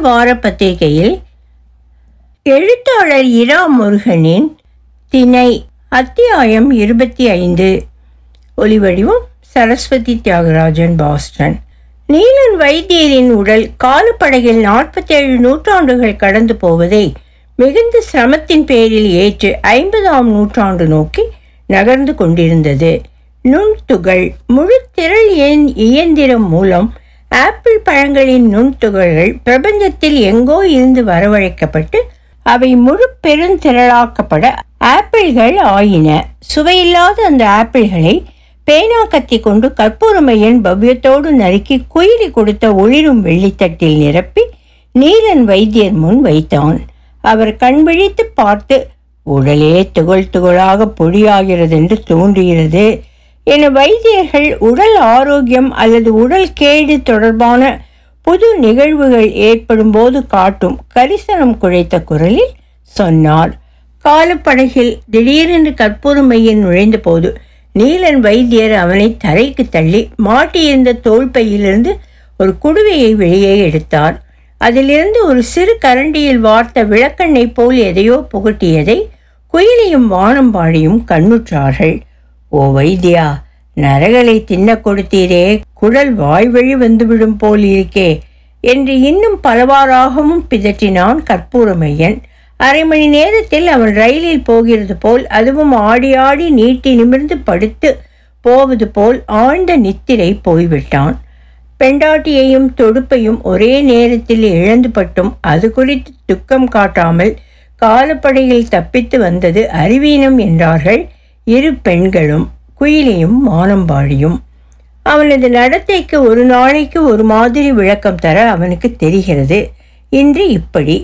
வார பத்திரிகையில் எழுத்தாளர் இரா முருகனின் திணை அத்தியாயம் இருபத்தி ஐந்து. ஒலிவடிவம் சரஸ்வதி தியாகராஜன் பாஸ்டன். நீலன் வைத்தியரின் உடல் காலப்படையில் நாற்பத்தேழு நூற்றாண்டுகள் கடந்து போவதை மிகுந்த சிரமத்தின் பேரில் ஏற்று ஐம்பதாம் நூற்றாண்டு நோக்கி நகர்ந்து கொண்டிருந்தது. நுண்துகள் முழு திரள் இயந்திரம் மூலம் ஆப்பிள் பழங்களின் நுண்துகள்கள் பிரபஞ்சத்தில் எங்கோ இருந்து வரவழைக்கப்பட்டு அவை முழு பெருந்திரளாக்கப்பட ஆப்பிள்கள் ஆயின. சுவையில்லாத அந்த ஆப்பிள்களை பேனா கத்தி கொண்டு கற்பூரமையன் பவ்யத்தோடு நறுக்கி குயிலி கொடுத்த ஒளிரும் வெள்ளித்தட்டில் நிரப்பி நீலன் வைத்தியர் முன் வைத்தான். அவர் கண்விழித்து பார்த்து உடலே துகள் துகளாக பொடியாகிறது என்று தோன்றுகிறது. என வைத்தியர்கள் உடல் ஆரோக்கியம் அல்லது உடல் கேடு தொடர்பான புது நிகழ்வுகள் ஏற்படும் போது காட்டும் கரிசனம் குழைத்த குரலில் சொன்னார். காலப்படகில் திடீரென்று கற்பூரமையின் நுழைந்த போது நீலன் வைத்தியர் அவனை தரைக்கு தள்ளி மாட்டியிருந்த தோல்பையிலிருந்து ஒரு குடுவையை வெளியே எடுத்தார். அதிலிருந்து ஒரு சிறு கரண்டியில் வார்த்த விளக்கெண்ணெய் போல் எதையோ புகட்டியதை குயிலியும் வானம்பாடியும் கண்ணுற்றார்கள். ஓ வைத்தியா நரகளை தின்ன கொடுத்தீரே குழல் வாய்வழி வந்துவிடும் போல் இருக்கே என்று இன்னும் பலவாறாகவும் பிதற்றினான் கற்பூரமையன். அரை மணி நேரத்தில் அவன் ரயிலில் போகிறது போல் அதுவும் ஆடி ஆடி நீட்டி நிமிர்ந்து படுத்து போவது போல் ஆழ்ந்த நித்திரை போய்விட்டான். பெண்டாட்டியையும் தொடுப்பையும் ஒரே நேரத்தில் இழந்து பட்டும் அது குறித்து துக்கம் காட்டாமல் காலப்படையில் தப்பித்து வந்தது அறிவீனம் என்றார்கள். இரு பெண்களும் குயிலியும் மானம்பாடியும் அவனது நடத்தைக்கு ஒரு நாளைக்கு ஒரு மாதிரி விளக்கம் தர அவனுக்கு தெரிகிறது. இன்று இப்படி.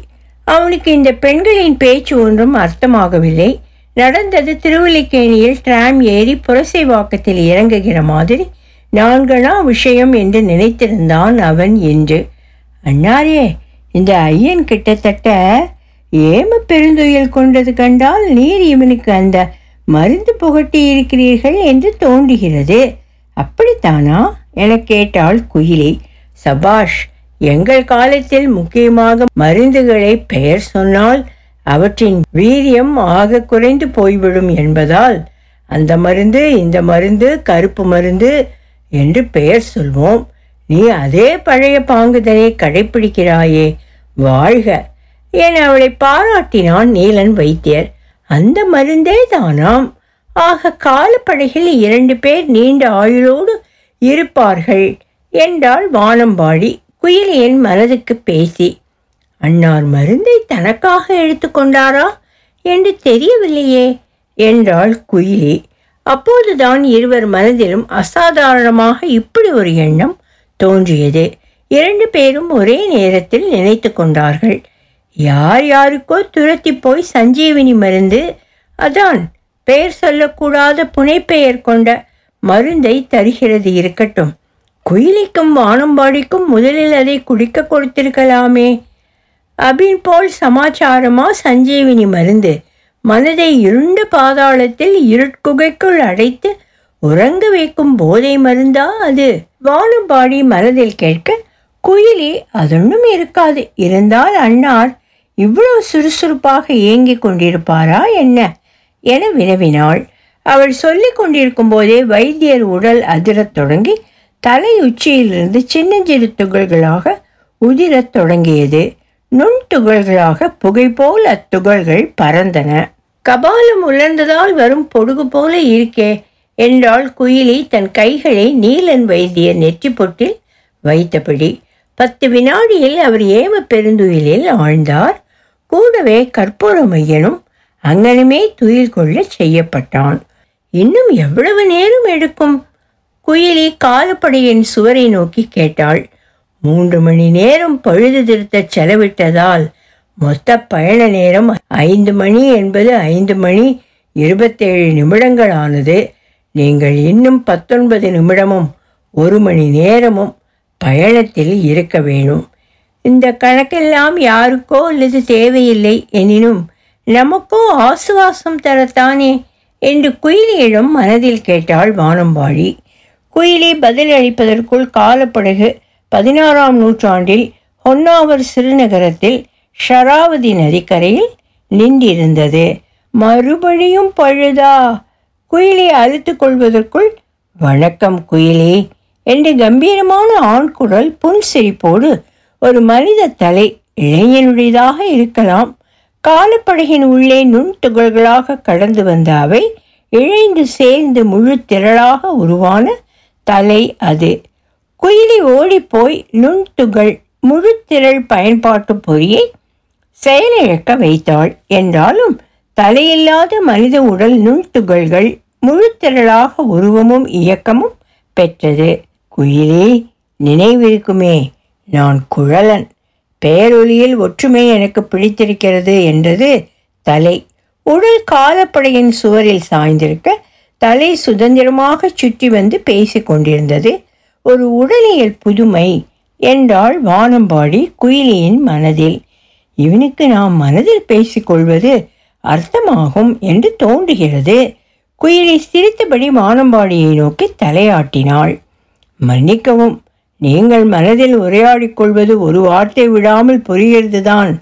அவனுக்கு இந்த பெண்களின் பேச்சு ஒன்றும் அர்த்தமாகவில்லை. நடந்தது திருவல்லிக்கேணியில் டிராம் ஏறி புரசைவாக்கத்தில் இறங்குகிற மாதிரி நான்கனா விஷயம் என்று நினைத்திருந்தான் அவன் என்று அண்ணாரே இந்த ஐயன் கிட்டத்தட்ட ஏம பெருந்துயில் கொண்டது கண்டால் நீர் இவனுக்கு அந்த மருந்து புகட்டி இருக்கிறீர்கள் என்று தோன்றுகிறது. அப்படித்தானா? என கேட்டாள் குயிலி சபாஷ் எங்கள் காலத்தில் முக்கியமாக மருந்துகளை பெயர் சொன்னால் அவற்றின் வீரியம் ஆக குறைந்து போய்விடும் என்பதால் அந்த மருந்து இந்த மருந்து கருப்பு மருந்து என்று பெயர் சொல்வோம். நீ அதே பழைய பாங்குதலை கடைப்பிடிக்கிறாயே வாழ்க. என அவளை பாராட்டினான் நீலன் வைத்தியர். அந்த மருந்தே தானாம். ஆக காலப்படையில் இரண்டு பேர் நீண்ட ஆயுளோடு இருப்பார்கள். என்றாள் வானம்பாடி குயிலியின் மனதுக்கு பேசி. அன்னார் மருந்தை தனக்காக எடுத்துக்கொண்டாரா என்று தெரியவில்லையே என்றாள் குயிலி. அப்போதுதான் இருவர் மனதிலும் அசாதாரணமாக இப்படி ஒரு எண்ணம் தோன்றியது. இரண்டு பேரும் ஒரே நேரத்தில் நினைத்து கொண்டார்கள். யார் யாருக்கோ துரத்தி போய் சஞ்சீவினி மருந்து. அதான் பெயர் சொல்லக்கூடாத புனைப்பெயர் கொண்ட மருந்தை தருகிறது இருக்கட்டும். குயிலிக்கும் வானம்பாடிக்கும் முதலில் அதை குடிக்க கொடுத்திருக்கலாமே. அபின் போல் சமாச்சாரமா சஞ்சீவினி மருந்து. மனதை இருண்ட பாதாளத்தில் இருட்குகைக்குள் அடைத்து உறங்க வைக்கும் போதை மருந்தா அது? வானம்பாடி மனதில் கேட்க குயிலி அதொன்னும் இருக்காது. இருந்தால் அண்ணார் இவ்வளவு சுறுசுறுப்பாக இயங்கிக் கொண்டிருப்பாரா என்ன? என வினவினாள். அவள் சொல்லிக் கொண்டிருக்கும் போதே வைத்தியர் உடல் அதிரத் தொடங்கி தலை உச்சியிலிருந்து சின்னஞ்சிறு துகள்களாக உதிரத் தொடங்கியது. நுண் துகள்களாக புகை போல் அத்துகள்கள் பறந்தன. கபாலம் உலர்ந்ததால் வரும் பொடுகு போல இருக்கே என்றாள் குயிலி தன் கைகளை நீலன் வைத்தியர் நெற்றி பொட்டில் வைத்தபடி. பத்து வினாடியில் அவர் ஏம பெருந்துயிலில் ஆழ்ந்தார். கூடவே கற்பூர மையனும் அங்கனமே துயில் கொள்ள செய்யப்பட்டான். இன்னும் எவ்வளவு நேரம் எடுக்கும்? குயிலி காலப்படையின் சுவரை நோக்கி கேட்டாள். மூன்று மணி நேரம் பழுது திருத்தச் செலவிட்டதால் மொத்த பயண நேரம் ஐந்து மணி என்பது ஐந்து மணி இருபத்தேழு நிமிடங்கள் ஆனது நீங்கள் இன்னும் பத்தொன்பது நிமிடமும் ஒரு மணி நேரமும் பயணத்தில் இருக்க வேணும். இந்த கணக்கெல்லாம் யாருக்கோ அல்லது தேவையில்லை எனினும் நமக்கோ ஆசுவாசம் தரத்தானே என்று குயிலியிடம் மனதில் கேட்டாள் வானம்பாடி குயிலி பதிலளிப்பதற்குள் காலப்படகு. பதினாறாம் நூற்றாண்டில் ஹொன்னாவர் சிறுநகரத்தில் ஷராவதி நதிக்கரையில் நின்றிருந்தது. மறுபடியும் பழுதா? குயிலி அழுத்து கொள்வதற்குள் வணக்கம் குயிலே என்று கம்பீரமான ஆண் குரல் புன்சிரிப்போடு ஒரு மனித தலை இளைஞனுடையதாக இருக்கலாம். காலப்படகின் உள்ளே நுண் துகள்களாக கடந்து வந்த அவை இழைந்து சேர்ந்து முழு திரளாக உருவான தலை அது. குயிலி ஓடிப்போய் நுண்துகள் முழு திரள் பயன்பாட்டு பொறியை செயலிழக்க வைத்தாள். என்றாலும் தலையில்லாத மனித உடல் நுண்துகள்கள் முழு திரளாக உருவமும் இயக்கமும் பெற்றது. குயிலே நினைவிருக்குமே. நான் குழலன். பேரொலியில் ஒற்றுமை எனக்கு பிடித்திருக்கிறது என்றது தலை. உடல் காலப்படையின் சுவரில் சாய்ந்திருக்க தலை சுதந்திரமாக சுற்றி வந்து பேசிக்கொண்டிருந்தது ஒரு உடலியல் புதுமை என்றாள் வானம்பாடி குயிலியின் மனதில். இவனுக்கு நாம் மனதில் பேசிக்கொள்வது அர்த்தமாகும் என்று தோன்றுகிறது. குயிலை சிரித்தபடி வானம்பாடியை நோக்கி தலையாட்டினாள். மன்னிக்கவும் நீங்கள் மனதில் உரையாடிக் கொள்வது ஒரு வார்த்தை விடாமல் புரிகிறது தான்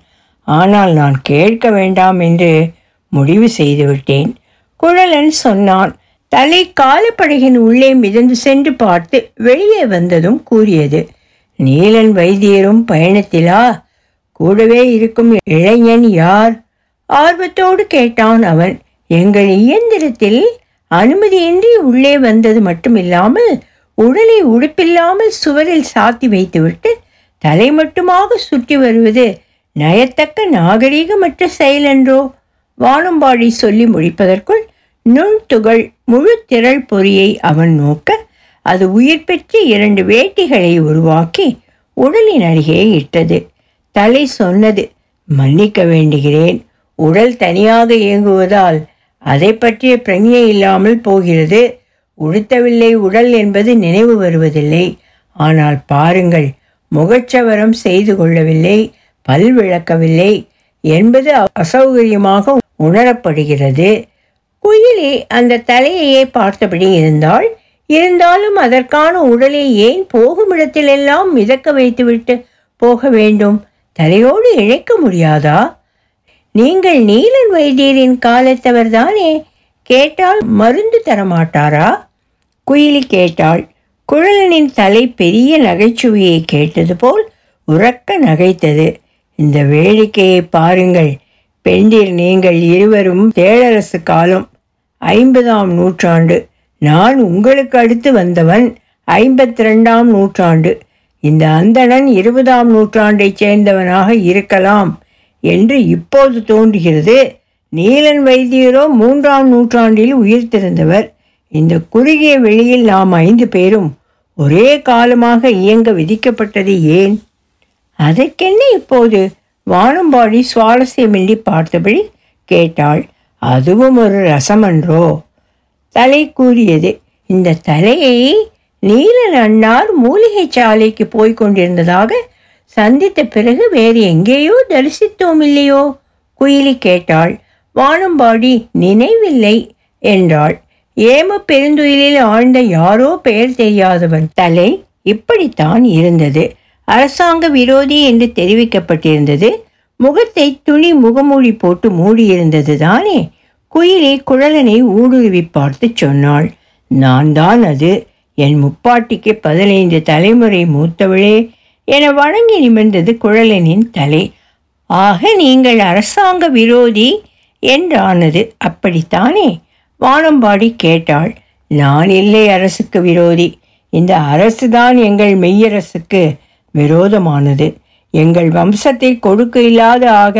ஆனால் நான் கேட்க வேண்டாம் என்று முடிவு செய்துவிட்டேன். குழலன் சொன்னான் தலை காலப்படகின் உள்ளே மிதந்து சென்று பார்த்து வெளியே வந்ததும் கூறியது நீலன் வைத்தியரும் பயணத்திலா? கூடவே இருக்கும் இளைஞன் யார்? ஆர்வத்தோடு கேட்டான் அவன் எங்கள் இயந்திரத்தில் அனுமதியின்றி உள்ளே வந்தது மட்டுமில்லாமல் உடலை உடுப்பில்லாமல் சுவரில் சாத்தி வைத்துவிட்டு தலை மட்டுமாக சுற்றி வருவது நயத்தக்க நாகரீகமற்ற செயலன்றோ? வானம்பாடி சொல்லி முடிப்பதற்குள் நுண்துகள் முழு திரள் பொறியை அவன் நோக்க அது உயிர் பெற்று இரண்டு வேட்டிகளை உருவாக்கி உடலின் அருகே இட்டது. தலை சொன்னது மன்னிக்க வேண்டுகிறேன். உடல் தனியாக இயங்குவதால் அதை பற்றிய பிரஞை இல்லாமல் போகிறது. உடுத்தவில்லை உடல் என்பது நினைவு வருவதில்லை. ஆனால் பாருங்கள் முகச்சவரம் செய்து கொள்ளவில்லை பல் விளக்கவில்லை என்பது அசௌகரியமாக உணரப்படுகிறது. குயிலி அந்த தலையையே பார்த்தபடி இருந்தால் இருந்தாலும் அதற்கான உடலை ஏன் போகும் இடத்திலெல்லாம் மிதக்க வைத்துவிட்டு போக வேண்டும்? தலையோடு இழைக்க முடியாதா? நீங்கள் நீலன் வைத்தியரின் காலத்தவர் தானே கேட்டால் மருந்து தரமாட்டாரா? குயிலி கேட்டாள் குழலனின் தலை பெரிய நகைச்சுவையை கேட்டது போல் உறக்க நகைத்தது. இந்த வேடிக்கையை பாருங்கள். பெண்டிர் நீங்கள் இருவரும் தேழரசு காலம் ஐம்பதாம் நூற்றாண்டு. நான் உங்களுக்கு அடுத்து வந்தவன் ஐம்பத்தி ரெண்டாம் நூற்றாண்டு. இந்த அந்தணன் இருபதாம் நூற்றாண்டைச் சேர்ந்தவனாக இருக்கலாம் என்று இப்போது தோன்றுகிறது. நீலன் வைத்தியரோ மூன்றாம் நூற்றாண்டில் உயிர்த்திருந்தவர். இந்த குறுகிய வெளியில் நாம் ஐந்து பேரும் ஒரே காலமாக இயங்க விதிக்கப்பட்டது ஏன்? அதற்கென்ன இப்போது? வானம்பாடி சுவாரஸ்யமின்றி பார்த்தபடி கேட்டாள். அதுவும் ஒரு ரசமன்றோ தலை கூறியது இந்த தலையை நீலன் அண்ணார் மூலிகை சாலைக்கு போய்க் கொண்டிருந்ததாக சந்தித்த பிறகு வேறு எங்கேயோ தரிசித்தோம் இல்லையோ? குயிலி கேட்டாள். வானம்பாடி நினைவில்லை என்றாள். ஏம பெருந்துயிலில் ஆழ்ந்த யாரோ பெயர் தெரியாதவன் தலை இப்படித்தான் இருந்தது. அரசாங்க விரோதி என்று தெரிவிக்கப்பட்டிருந்தது. முகத்தை துணி முகமூடி போட்டு மூடியிருந்தது தானே. குயிலை குழலனை ஊடுருவி பார்த்து சொன்னாள். நான் தான் அது. என் முப்பாட்டிக்கு பதினைந்து தலைமுறை மூத்தவளே என வணங்கி நிமிர்ந்தது குழலனின் தலை. ஆக நீங்கள் அரசாங்க விரோதி? என்றானது. அப்படித்தானே. வானம்பாடி கேட்டாள் நான் இல்லை அரசுக்கு விரோதி. இந்த அரசு தான் எங்கள் மெய்யரசுக்கு விரோதமானது. எங்கள் வம்சத்தை கொடுக்க இல்லாத ஆக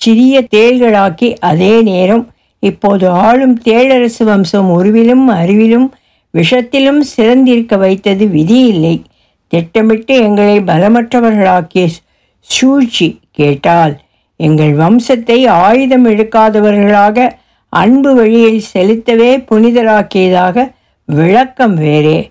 சிறிய தேள்களாக்கி அதே நேரம் இப்போது ஆளும் தேளரசு வம்சம் உருவிலும் அறிவிலும் விஷத்திலும் சிறந்திருக்க வைத்தது விதி இல்லை. திட்டமிட்டு எங்களை பலமற்றவர்களாக்கிய சூழ்ச்சி கேட்டால் எங்கள் வம்சத்தை ஆயுதம் எடுக்காதவர்களாக அன்பு வழியில் செலுத்தவே புனிதராக்கியதாக விளக்கம் வேறே.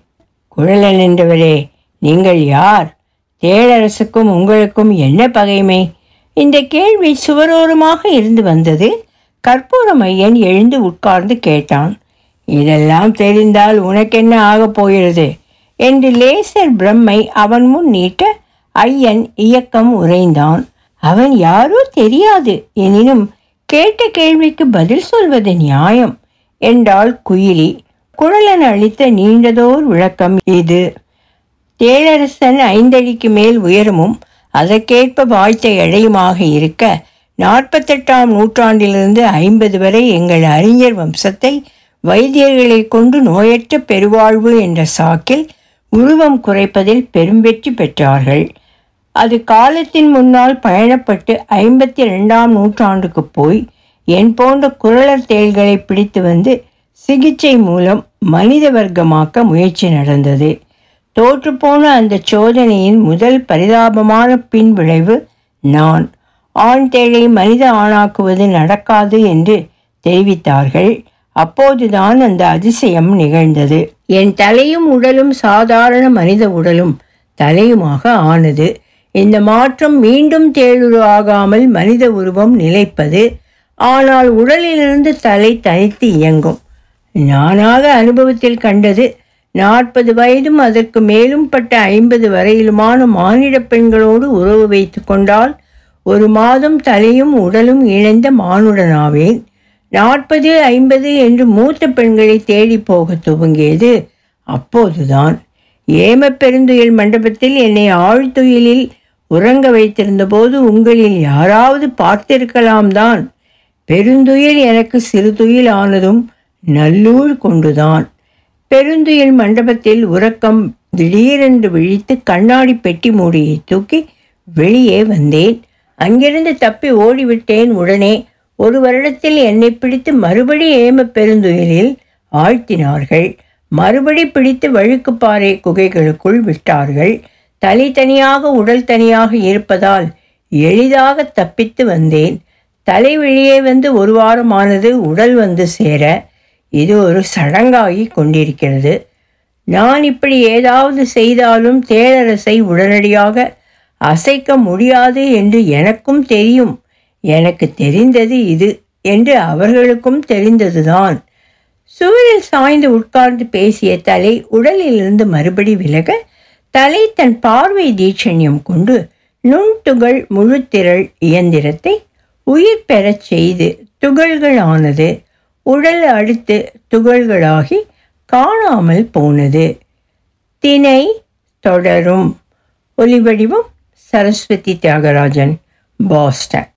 குழலன் என்றவரே நீங்கள் யார்? தேளரசுக்கும் உங்களுக்கும் என்ன பகைமை? இந்த கேள்வி சுவரோரமாக இருந்து வந்தது கற்பூர மையன் எழுந்து உட்கார்ந்து கேட்டான். இதெல்லாம் தெரிந்தால் உனக்கென்ன ஆகப் போகிறது? என்று லேசர் பிரம்மை அவன் முன் நீட்ட ஐயன் இயக்கம் உறைந்தான். அவன் யாரோ தெரியாது. எனினும் கேட்ட கேள்விக்கு பதில் சொல்வது நியாயம் என்றாள் குயிலி. குழலன் அளித்த நீண்டதோர் விளக்கம் இது. தேளரசன் ஐந்தடிக்கு மேல் உயரமும் அதற்கேற்ப வாய்த்த எடையுமாக இருக்க நாற்பத்தெட்டாம் நூற்றாண்டிலிருந்து ஐம்பது வரை எங்கள் அறிஞர் வம்சத்தை வைத்தியர்களை கொண்டு நோயற்ற பெருவாழ்வு என்ற சாக்கில் உருவம் குறைப்பதில் பெரும்பெற்றி பெற்றார்கள். அது காலத்தின் முன்னால் பயணப்பட்டு ஐம்பத்தி ரெண்டாம் நூற்றாண்டுக்கு போய் என் போன்ற குரலர் தேள்களை பிடித்து வந்து சிகிச்சை மூலம் மனித வர்க்கமாக்க முயற்சி நடந்தது. தோற்றுப்போன அந்த சோதனையின் முதல் பரிதாபமான பின்விளைவு நான். ஆண் தேளை மனித ஆணாக்குவது நடக்காது என்று தெரிவித்தார்கள். அப்போதுதான் அந்த அதிசயம் நிகழ்ந்தது. என் தலையும் உடலும் சாதாரண மனித உடலும் தலையுமாக ஆனது. இந்த மாற்றம் மீண்டும் தேளுரு ஆகாமல் மனித உருவம் நிலைப்பது ஆனால் உடலிலிருந்து தலை தனித்து இயங்கும். நானாக அனுபவத்தில் கண்டது நாற்பது வயதும் அதற்கு மேலும் பட்ட ஐம்பது வரையிலுமான மானிட பெண்களோடு உறவு வைத்து கொண்டால் ஒரு மாதம் தலையும் உடலும் இணைந்த மானுடனாவேன். நாற்பது ஐம்பது என்று மூத்த பெண்களை தேடி போக துவங்கியது அப்போதுதான். ஏம பெருந்துயில் மண்டபத்தில் என்னை ஆழ்துயிலில் உறங்க வைத்திருந்தபோது உங்களில் யாராவது பார்த்திருக்கலாம் தான். பெருந்துயில் எனக்கு சிறுதுயில் ஆனதும் நல்லூர் கொண்டுதான். பெருந்துயில் மண்டபத்தில் உறக்கம் திடீரென்று விழித்து கண்ணாடி பெட்டி மூடியை தூக்கி வெளியே வந்தேன். அங்கிருந்து தப்பி ஓடிவிட்டேன் உடனே ஒரு வருடத்தில் என்னை பிடித்து மறுபடி ஏம பெருந்துயிலில் ஆழ்த்தினார்கள். மறுபடி பிடித்து வழுக்குப்பாறை குகைகளுக்குள் விட்டார்கள். தனி தனியாக உடல் தனியாக இருப்பதால் எளிதாக தப்பித்து வந்தேன். தலை வெளியே வந்து ஒரு வாரமானது உடல் வந்து சேர இது ஒரு சடங்காகி கொண்டிருக்கிறது. நான் இப்படி ஏதாவது செய்தாலும் தேளரசை உடனடியாக அசைக்க முடியாது என்று எனக்கும் தெரியும். எனக்கு தெரிந்தது இது என்று அவர்களுக்கும் தெரிந்ததுதான். சுவரில் சாய்ந்து உட்கார்ந்து பேசிய தலை உடலிலிருந்து மறுபடி விலக தலை தன் பார்வை தீட்சண்யம் கொண்டு நுண்துகள் முழுத்திரள் இயந்திரத்தை உயிர் பெறச் செய்து துகள்களானது உடல் அடுத்து துகள்களாகி காணாமல் போனது. திணை தொடரும். ஒலிவடிவம் சரஸ்வதி தியாகராஜன் பாஸ்டன்.